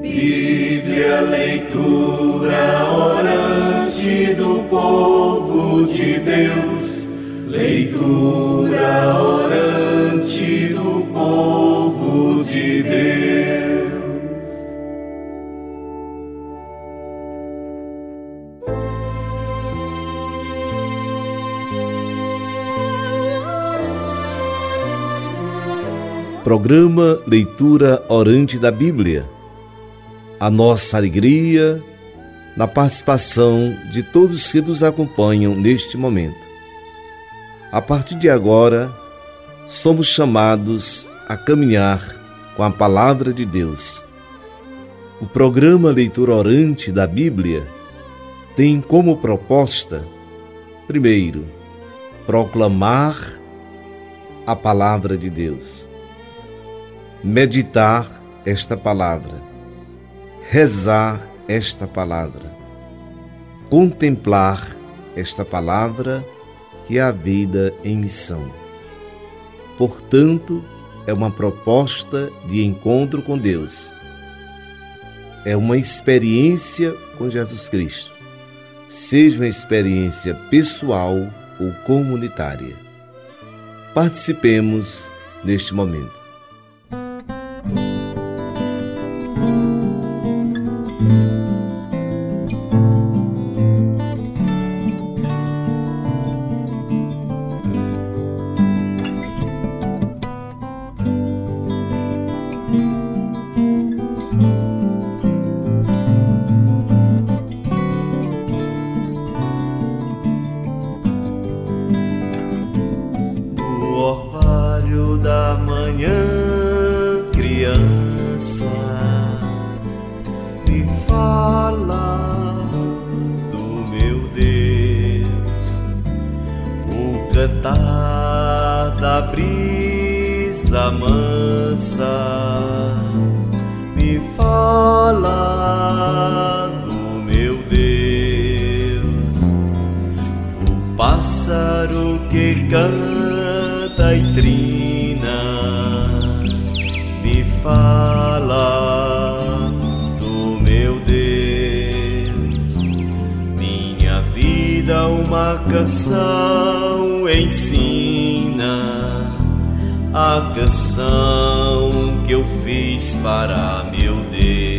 Bíblia, leitura orante do povo de Deus. Leitura orante do povo de Deus. Programa Leitura Orante da Bíblia a nossa alegria na participação de todos que nos acompanham neste momento. A partir de agora, somos chamados a caminhar com a palavra de Deus. O programa Leitura Orante da Bíblia tem como proposta, primeiro, proclamar a palavra de Deus, meditar esta palavra rezar esta palavra, contemplar esta palavra que é a vida em missão. Portanto, é uma proposta de encontro com Deus. É uma experiência com Jesus Cristo. Seja uma experiência pessoal ou comunitária. Participemos neste momento. Para meu Deus.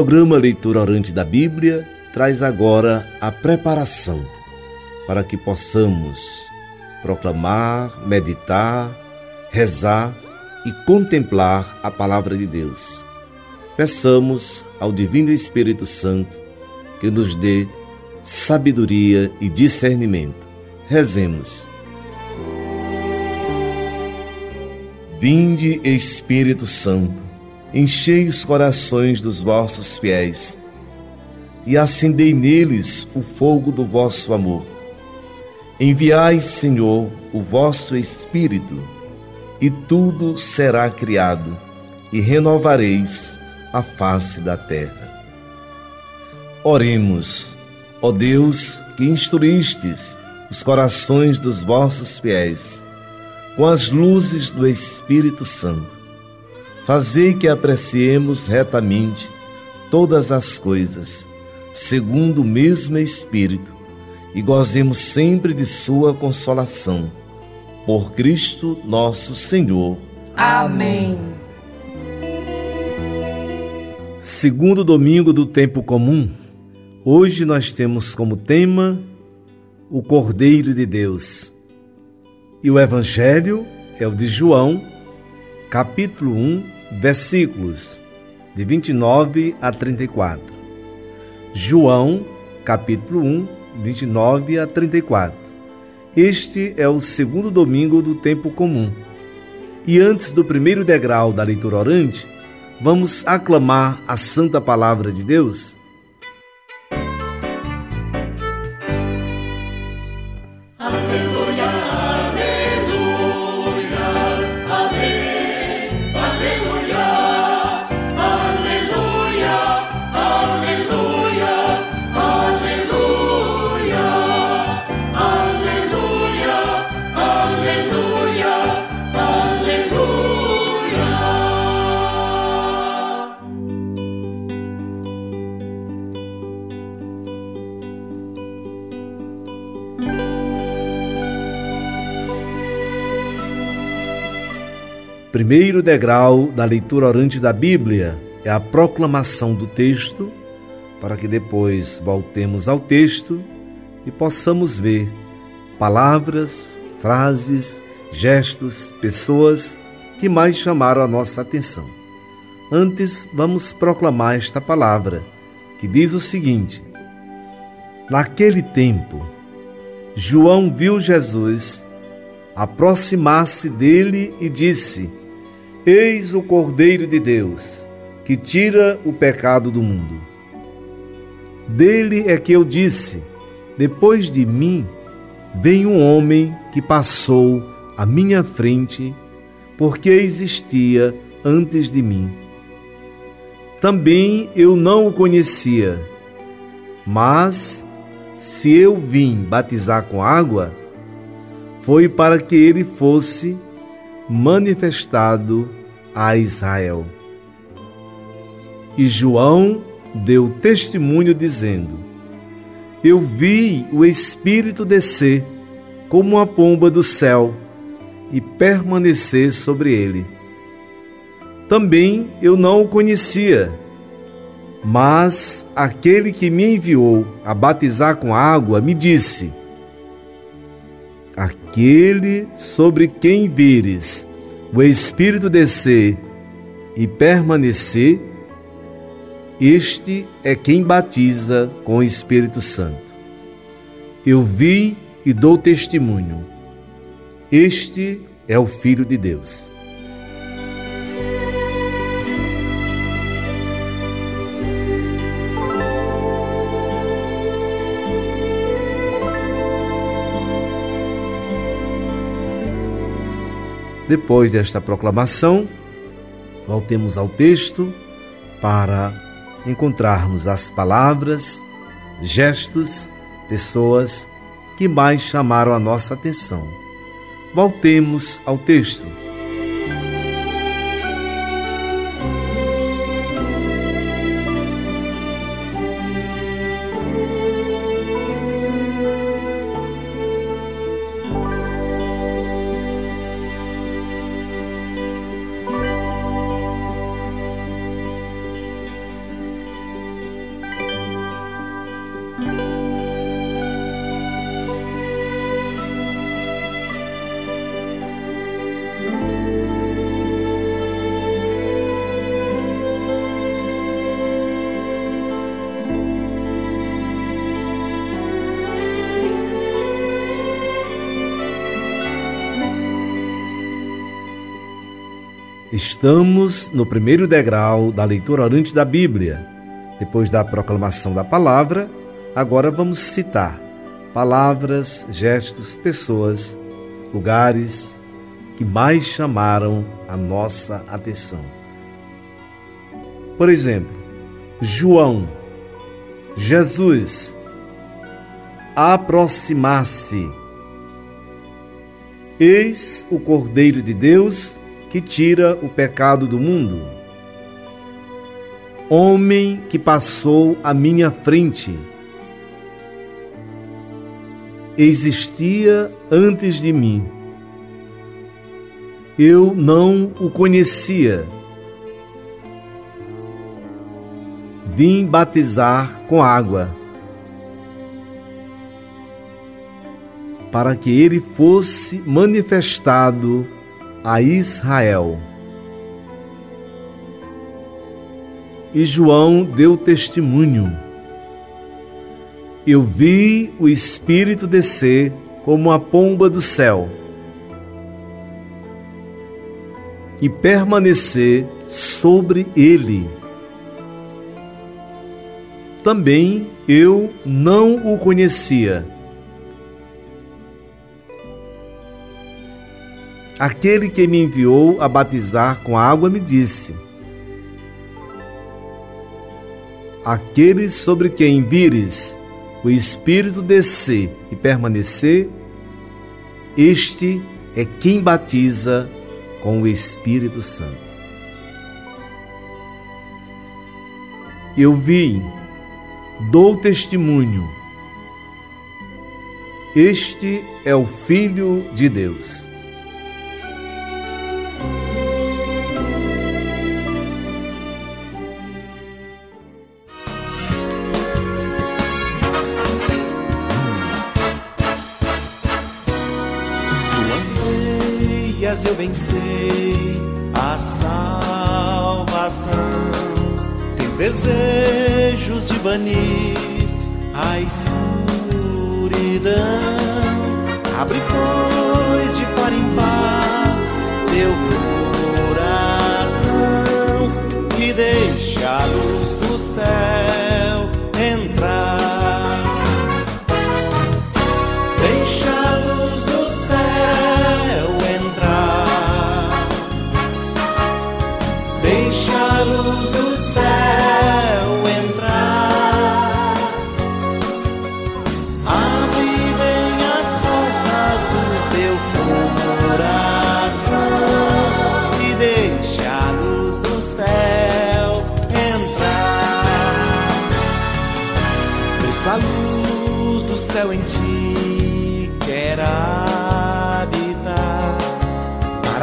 Programa Leitura Orante da Bíblia traz agora a preparação para que possamos proclamar, meditar, rezar e contemplar a palavra de Deus. Peçamos ao Divino Espírito Santo que nos dê sabedoria e discernimento. Rezemos. Vinde, Espírito Santo, enchei os corações dos vossos fiéis e acendei neles o fogo do vosso amor. Enviai, Senhor, o vosso Espírito, e tudo será criado, e renovareis a face da terra. Oremos, ó Deus, que instruístes os corações dos vossos fiéis com as luzes do Espírito Santo. Fazei que apreciemos retamente todas as coisas, segundo o mesmo Espírito, e gozemos sempre de Sua consolação. Por Cristo nosso Senhor. Amém. Segundo domingo do tempo comum, hoje nós temos como tema o Cordeiro de Deus. E o Evangelho é o de João, capítulo 1, versículos de 29 a 34. João, capítulo 1, 29 a 34. Este é o segundo domingo do tempo comum. E antes do primeiro degrau da leitura orante, vamos aclamar a santa palavra de Deus Primeiro degrau da leitura orante da Bíblia é a proclamação do texto, para que depois voltemos ao texto e possamos ver palavras, frases, gestos, pessoas que mais chamaram a nossa atenção. Antes, vamos proclamar esta palavra, que diz o seguinte: Naquele tempo, João viu Jesus aproximar-se dele e disse: Eis o Cordeiro de Deus, que tira o pecado do mundo. Dele é que eu disse: Depois de mim vem um homem que passou à minha frente, porque existia antes de mim. Também eu não o conhecia, mas se eu vim batizar com água, foi para que ele fosse manifestado a Israel. E João deu testemunho dizendo: Eu vi o Espírito descer como uma pomba do céu e permanecer sobre ele. Também eu não o conhecia, mas aquele que me enviou a batizar com água me disse: Aquele sobre quem vires o Espírito descer e permanecer, este é quem batiza com o Espírito Santo. Eu vi e dou testemunho. Este é o Filho de Deus. Depois desta proclamação, voltemos ao texto para encontrarmos as palavras, gestos, pessoas que mais chamaram a nossa atenção. Voltemos ao texto. Estamos no primeiro degrau da leitura orante da Bíblia. Depois da proclamação da palavra, agora vamos citar palavras, gestos, pessoas, lugares que mais chamaram a nossa atenção. Por exemplo, João, Jesus, aproximar-se. Eis o Cordeiro de Deus que tira o pecado do mundo. Homem que passou à minha frente. Existia antes de mim. Eu não o conhecia. Vim batizar com água para que ele fosse manifestado a Israel. E João deu testemunho. Eu vi o Espírito descer como a pomba do céu e permanecer sobre ele. Também eu não o conhecia Aquele que me enviou a batizar com água me disse: Aquele sobre quem vires o Espírito descer e permanecer, este é quem batiza com o Espírito Santo. Eu vi, dou testemunho. Este é o Filho de Deus. Venci a salvação. Tens desejos de banir a escuridão. Abre, pois, de par em par teu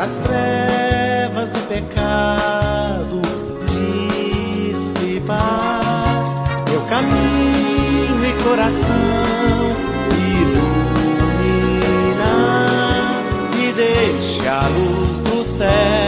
as trevas do pecado dissipar. Meu caminho e coração iluminar e deixa a luz do céu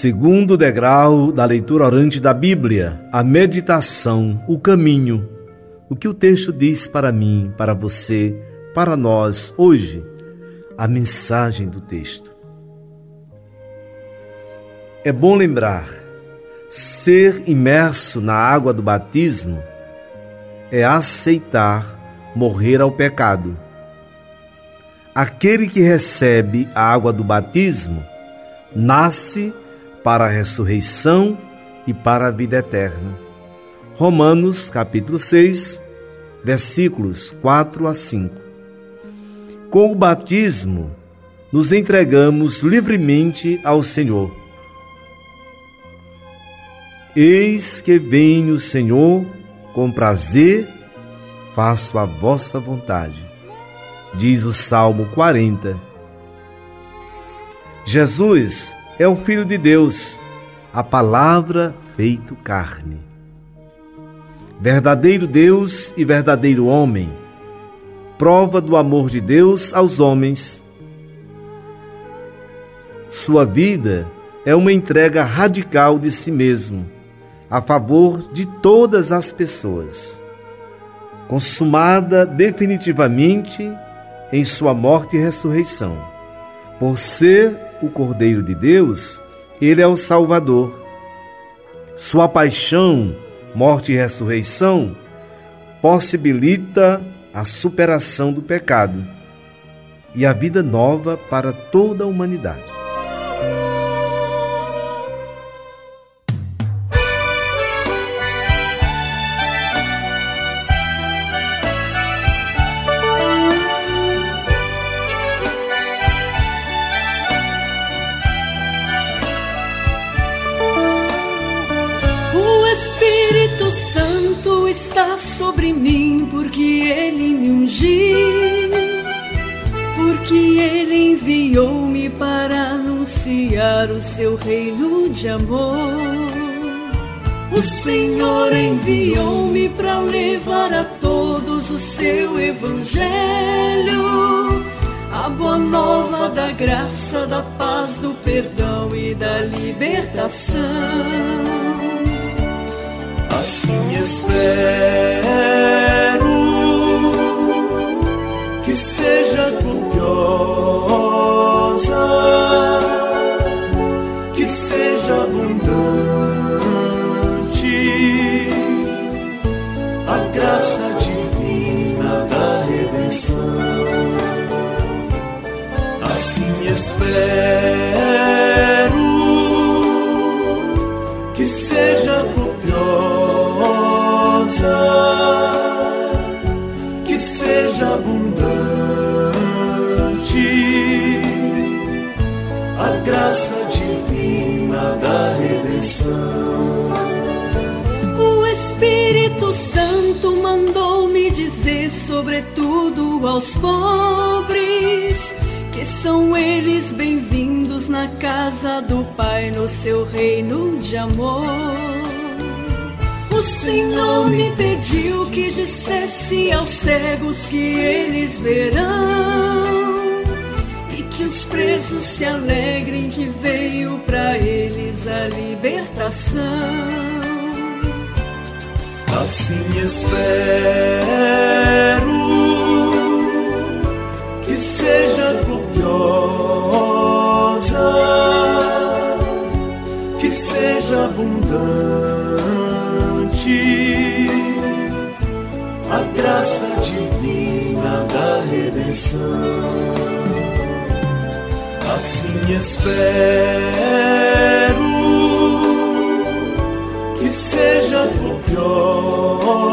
Segundo degrau da leitura orante da Bíblia, a meditação, o caminho. O que o texto diz para mim, para você, para nós hoje? A mensagem do texto. É bom lembrar, ser imerso na água do batismo é aceitar morrer ao pecado. Aquele que recebe a água do batismo nasce para a ressurreição e para a vida eterna. Romanos capítulo 6, versículos 4 a 5. Com o batismo, nos entregamos livremente ao Senhor. Eis que venho, Senhor, com prazer faço a vossa vontade. Diz o Salmo 40. Jesus é o Filho de Deus, a palavra feito carne. Verdadeiro Deus e verdadeiro homem, prova do amor de Deus aos homens. Sua vida é uma entrega radical de si mesmo, a favor de todas as pessoas, consumada definitivamente em sua morte e ressurreição. Por ser o Cordeiro de Deus, ele é o Salvador. Sua paixão, morte e ressurreição possibilita a superação do pecado e a vida nova para toda a humanidade. Assim espero que seja gloriosa, que seja abundante a graça divina da redenção. Assim espero O Espírito Santo mandou-me dizer, sobretudo aos pobres, que são eles bem-vindos na casa do Pai, no seu reino de amor. O Senhor me pediu que dissesse aos cegos que eles verão presos se alegrem que veio para eles a libertação. Assim espero que seja copiosa, que seja abundante a graça divina da redenção. Assim espero que seja copiosa,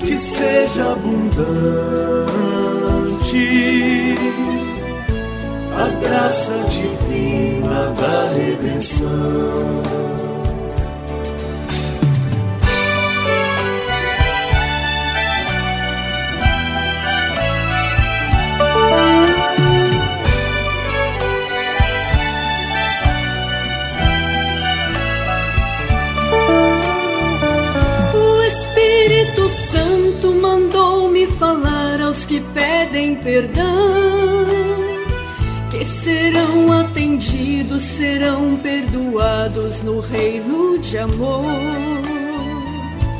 que seja abundante a graça divina da redenção. Perdão, que serão atendidos serão perdoados no reino de amor.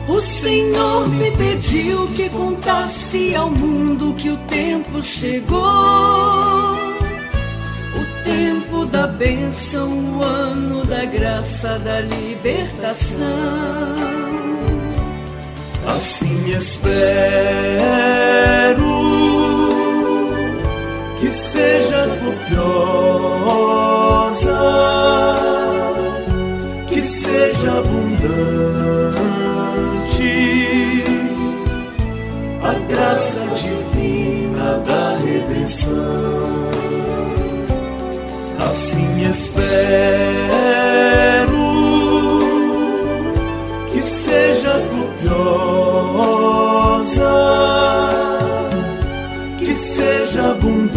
O Senhor me pediu que contasse ao mundo que o tempo chegou. O tempo da bênção, o ano da graça, da libertação. Assim espero Assim espero que seja copiosa, que seja abundante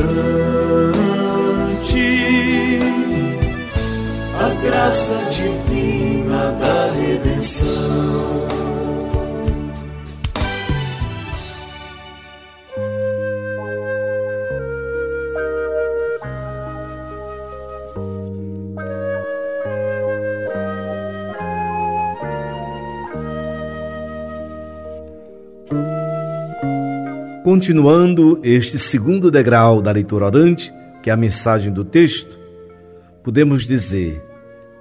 a graça divina da redenção. Continuando este segundo degrau da leitura orante, que é a mensagem do texto, podemos dizer: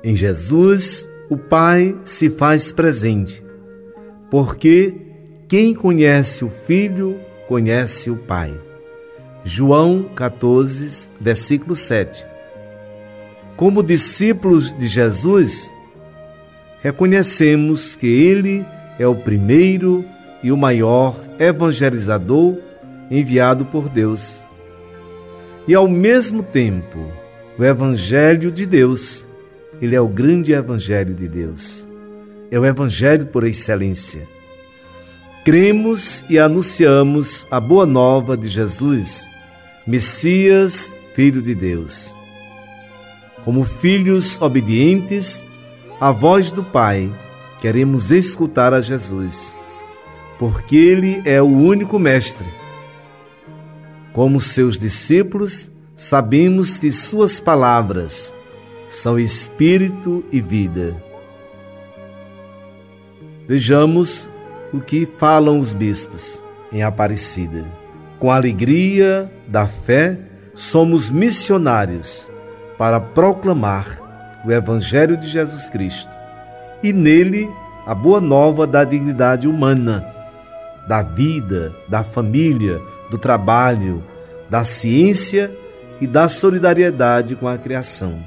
em Jesus o Pai se faz presente, porque quem conhece o Filho conhece o Pai. João 14, versículo 7. Como discípulos de Jesus, reconhecemos que Ele é o primeiro e o maior evangelizador enviado por Deus. E ao mesmo tempo, o evangelho de Deus, ele é o grande evangelho de Deus. É o evangelho por excelência. Cremos e anunciamos a boa nova de Jesus, Messias, filho de Deus. Como filhos obedientes à voz do Pai, queremos escutar a Jesus porque ele é o único mestre. Como seus discípulos, sabemos que suas palavras são espírito e vida. Vejamos o que falam os bispos em Aparecida. Com a alegria da fé, somos missionários para proclamar o Evangelho de Jesus Cristo e nele a boa nova da dignidade humana da vida, da família, do trabalho, da ciência e da solidariedade com a criação.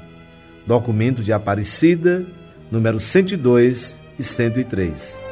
Documento de Aparecida, número 102 e 103.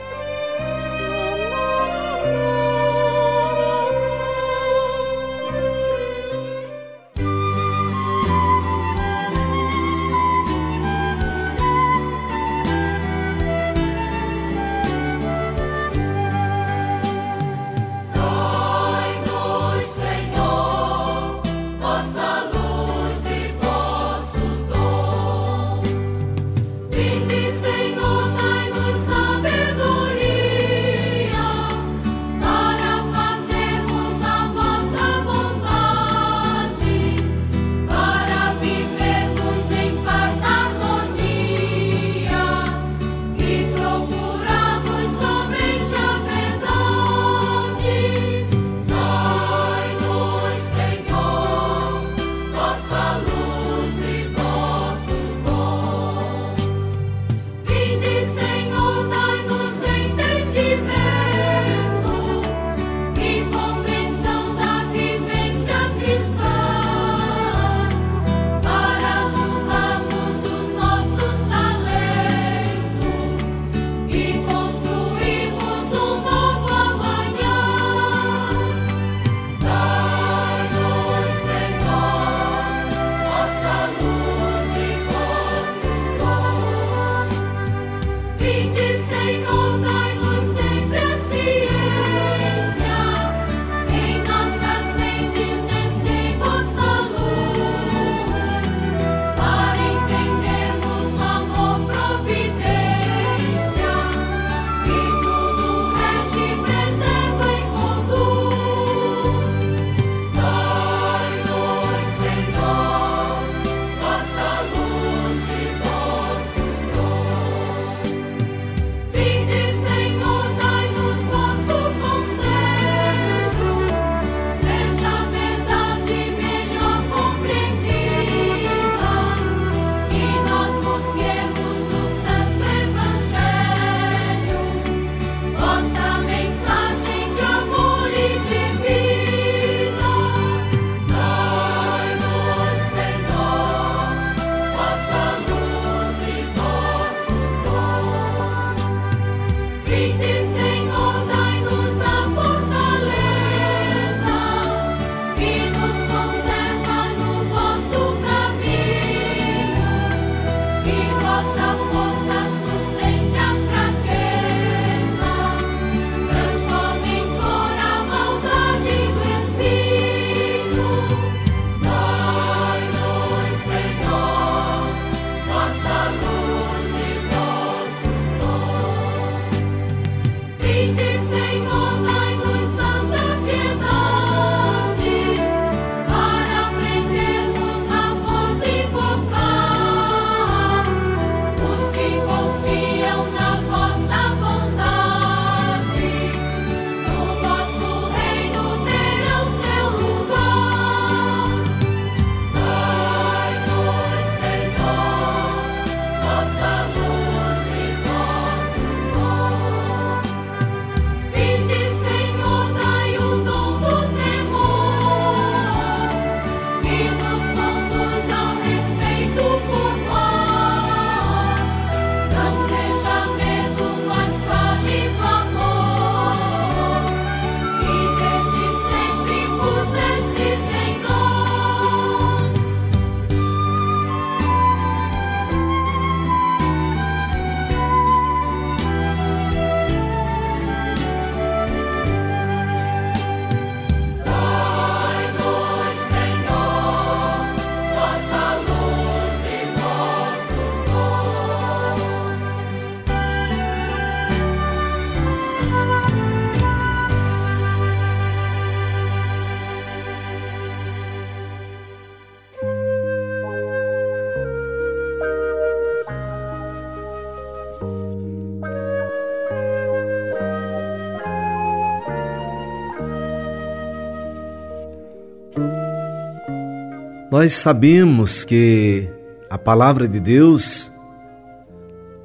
Nós sabemos que a palavra de Deus,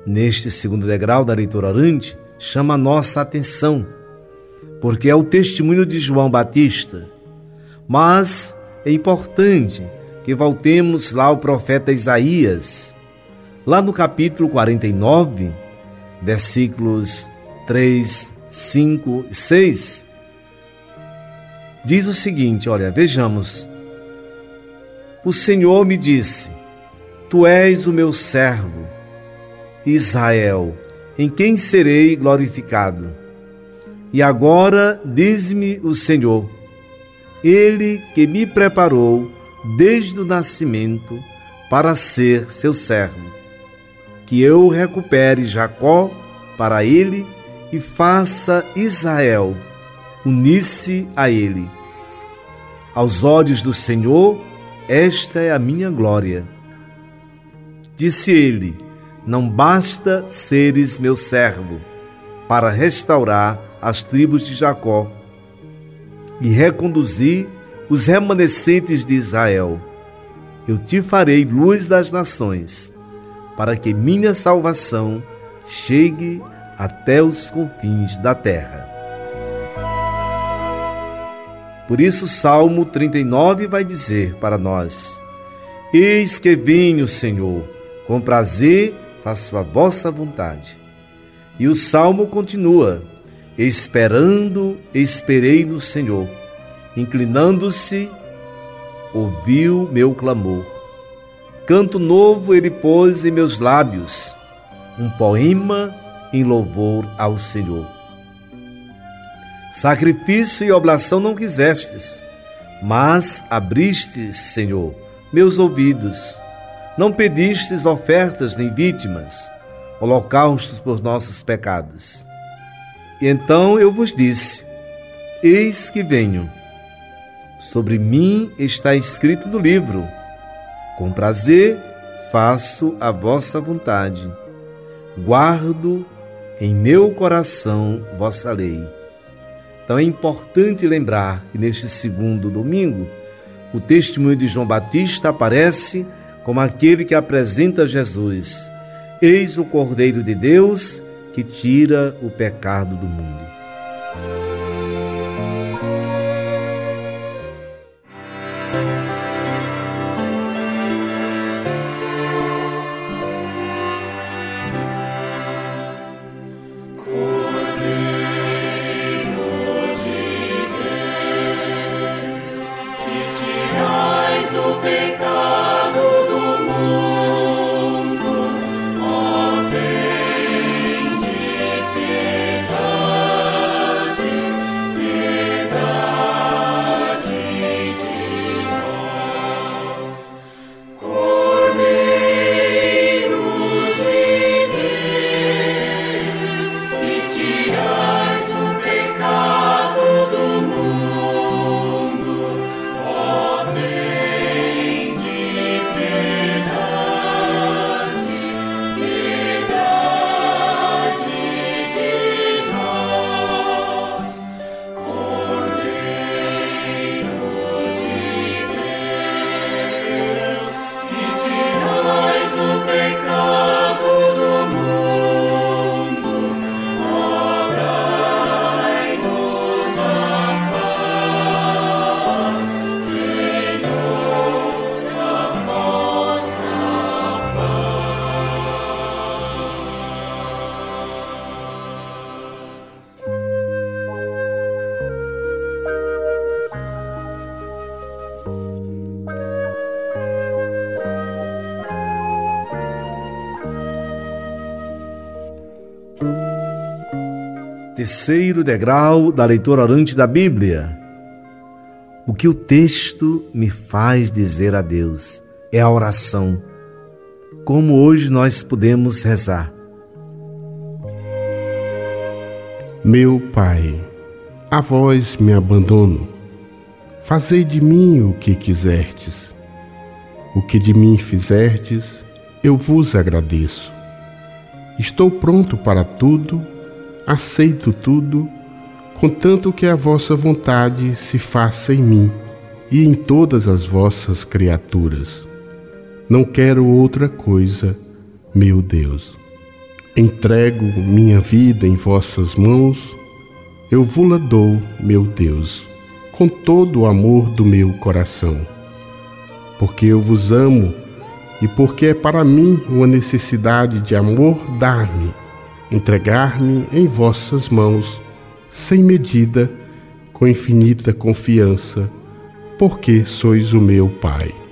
neste segundo degrau da leitura orante, chama a nossa atenção, porque é o testemunho de João Batista. Mas é importante que voltemos lá ao profeta Isaías, lá no capítulo 49, versículos 3, 5 e 6, diz o seguinte: olha, vejamos. O Senhor me disse: Tu és o meu servo, Israel, em quem serei glorificado. E agora diz-me o Senhor, Ele que me preparou desde o nascimento para ser seu servo, que eu recupere Jacó para ele e faça Israel unir-se a ele. Aos olhos do Senhor, esta é a minha glória. Disse ele: Não basta seres meu servo para restaurar as tribos de Jacó e reconduzir os remanescentes de Israel. Eu te farei luz das nações, para que minha salvação chegue até os confins da terra. Por isso, Salmo 39 vai dizer para nós: Eis que venho, Senhor, com prazer faço a vossa vontade. E o salmo continua: Esperando, esperei no Senhor, inclinando-se, ouviu meu clamor. Canto novo ele pôs em meus lábios, um poema em louvor ao Senhor. Sacrifício e oblação não quisestes, mas abristes, Senhor, meus ouvidos. Não pedistes ofertas nem vítimas, holocaustos por nossos pecados. E então eu vos disse: Eis que venho. Sobre mim está escrito no livro: Com prazer faço a vossa vontade. Guardo em meu coração vossa lei. Então é importante lembrar que neste segundo domingo, o testemunho de João Batista aparece como aquele que apresenta Jesus. Eis o Cordeiro de Deus que tira o pecado do mundo. Terceiro degrau da leitura orante da Bíblia. O que o texto me faz dizer a Deus é a oração. Como hoje nós podemos rezar. Meu Pai, a vós me abandono. Fazei de mim o que quiserdes. O que de mim fizerdes, eu vos agradeço. Estou pronto para tudo aceito tudo, contanto que a vossa vontade se faça em mim e em todas as vossas criaturas. Não quero outra coisa, meu Deus. Entrego minha vida em vossas mãos, eu vou-la dou, meu Deus, com todo o amor do meu coração. Porque eu vos amo e porque é para mim uma necessidade de amor dar-me, entregar-me em vossas mãos, sem medida, com infinita confiança, porque sois o meu Pai.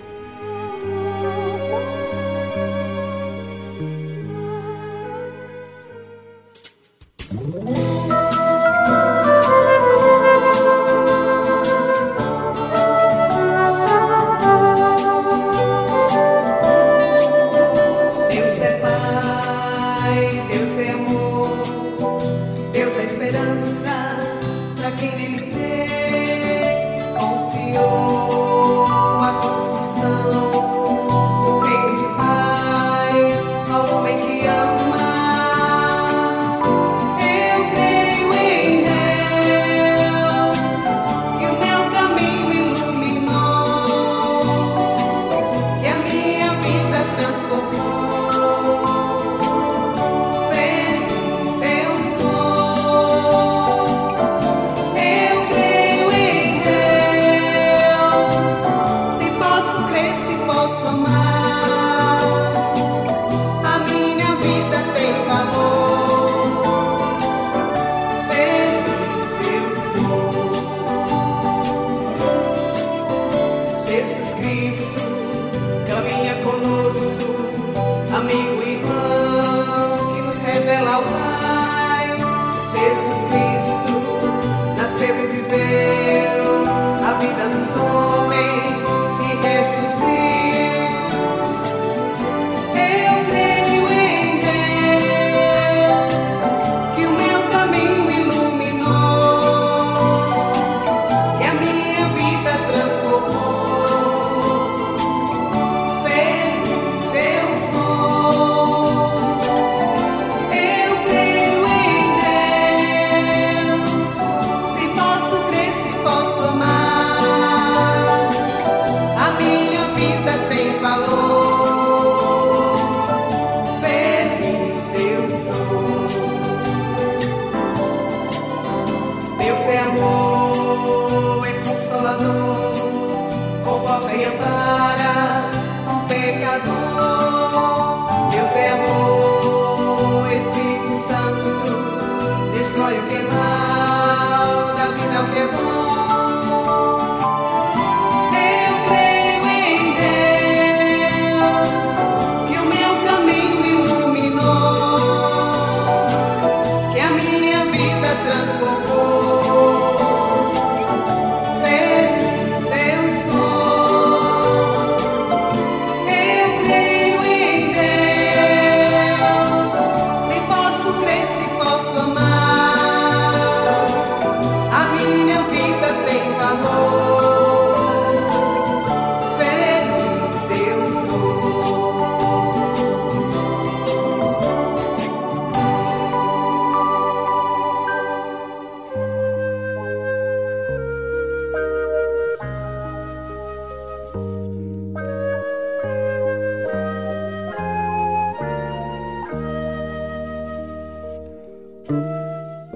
minha vida tem valor.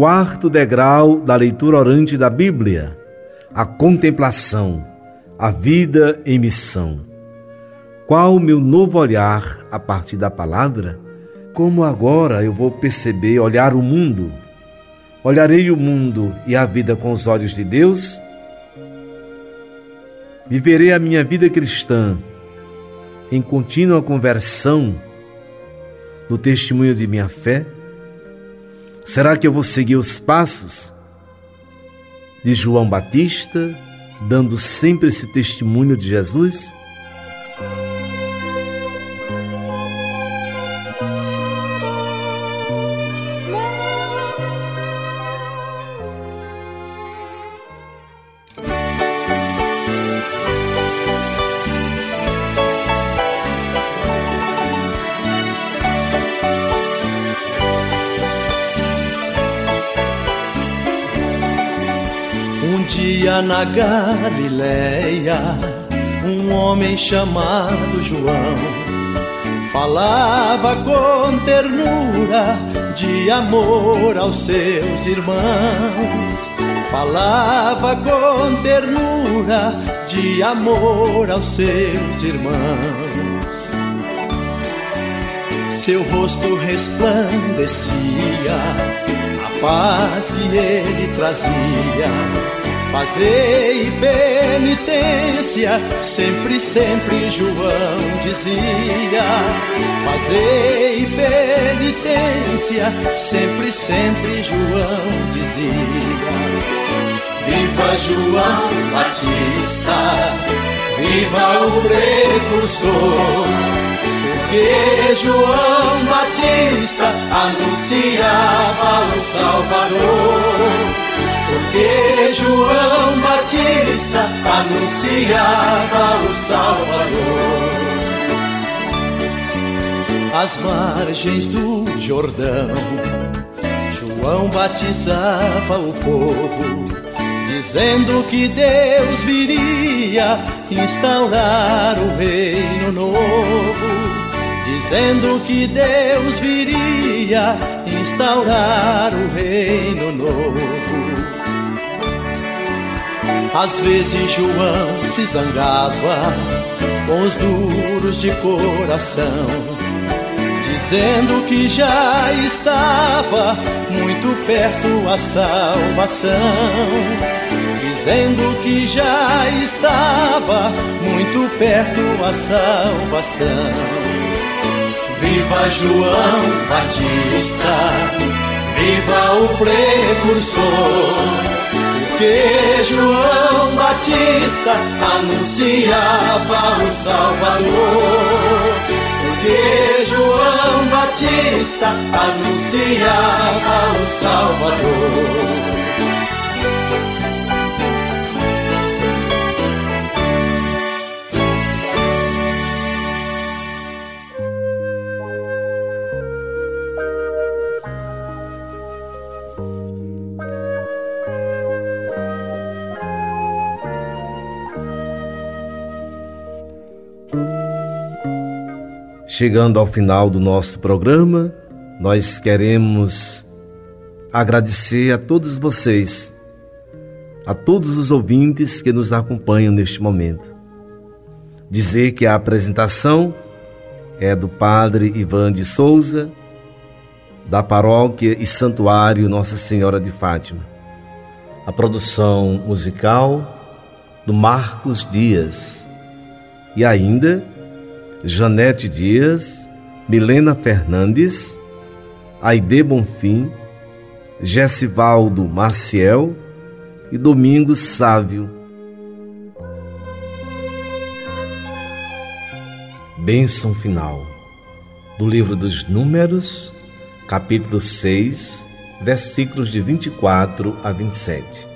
Quarto degrau da leitura orante da Bíblia, a contemplação, a vida em missão. Qual o meu novo olhar a partir da palavra? Como agora eu vou perceber, olhar o mundo? Olharei o mundo e a vida com os olhos de Deus? Viverei a minha vida cristã em contínua conversão no testemunho de minha fé? Será que eu vou seguir os passos de João Batista, dando sempre esse testemunho de Jesus? dia na Galileia, um homem chamado João falava com ternura de amor aos seus irmãos. Falava com ternura de amor aos seus irmãos. Seu rosto resplandecia a paz que ele trazia Fazei penitência, sempre, sempre João dizia. Fazei penitência, sempre, sempre João dizia. Viva João Batista, viva o precursor. Porque João Batista anunciava o Salvador porque João Batista anunciava o Salvador. Às margens do Jordão, João batizava o povo, dizendo que Deus viria instaurar o reino novo. Dizendo que Deus viria instaurar o reino novo. Às vezes João se zangava com os duros de coração, dizendo que já estava muito perto a salvação. Dizendo que já estava muito perto a salvação. Viva João Batista, viva o precursor porque João Batista anunciava o Salvador. Porque João Batista anunciava o Salvador. Chegando ao final do nosso programa, nós queremos agradecer a todos vocês, a todos os ouvintes que nos acompanham neste momento. Dizer que a apresentação é do Padre Ivan de Souza, da Paróquia e Santuário Nossa Senhora de Fátima. A produção musical do Marcos Dias. E ainda Janete Dias, Milena Fernandes, Aide Bonfim, Gessivaldo Maciel e Domingos Sávio. Bênção final do livro dos Números, capítulo 6, versículos de 24 a 27.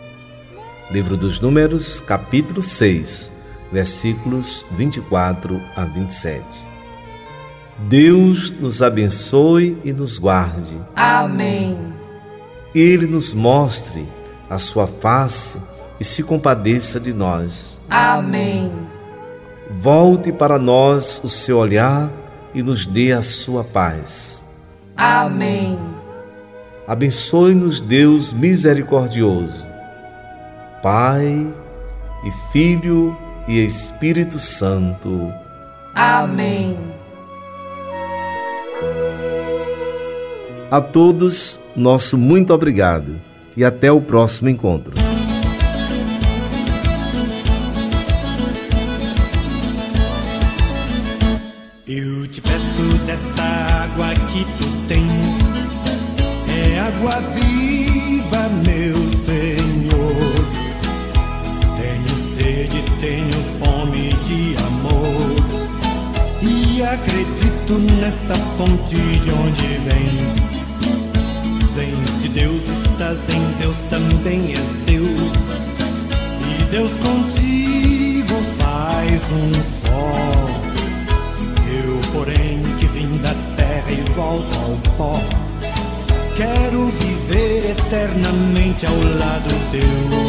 Livro dos Números, capítulo 6, versículos 24 a 27. Deus nos abençoe e nos guarde. Amém. Ele nos mostre a sua face e se compadeça de nós. Amém. Volte para nós o seu olhar e nos dê a sua paz. Amém. Abençoe-nos, Deus misericordioso, Pai e Filho e Espírito Santo. Amém. A todos, nosso muito obrigado e até o próximo encontro. Fonte de onde vens. Vens de Deus, estás em Deus, também és Deus, e Deus contigo faz um só. Eu, porém, que vim da terra e volto ao pó, quero viver eternamente ao lado teu.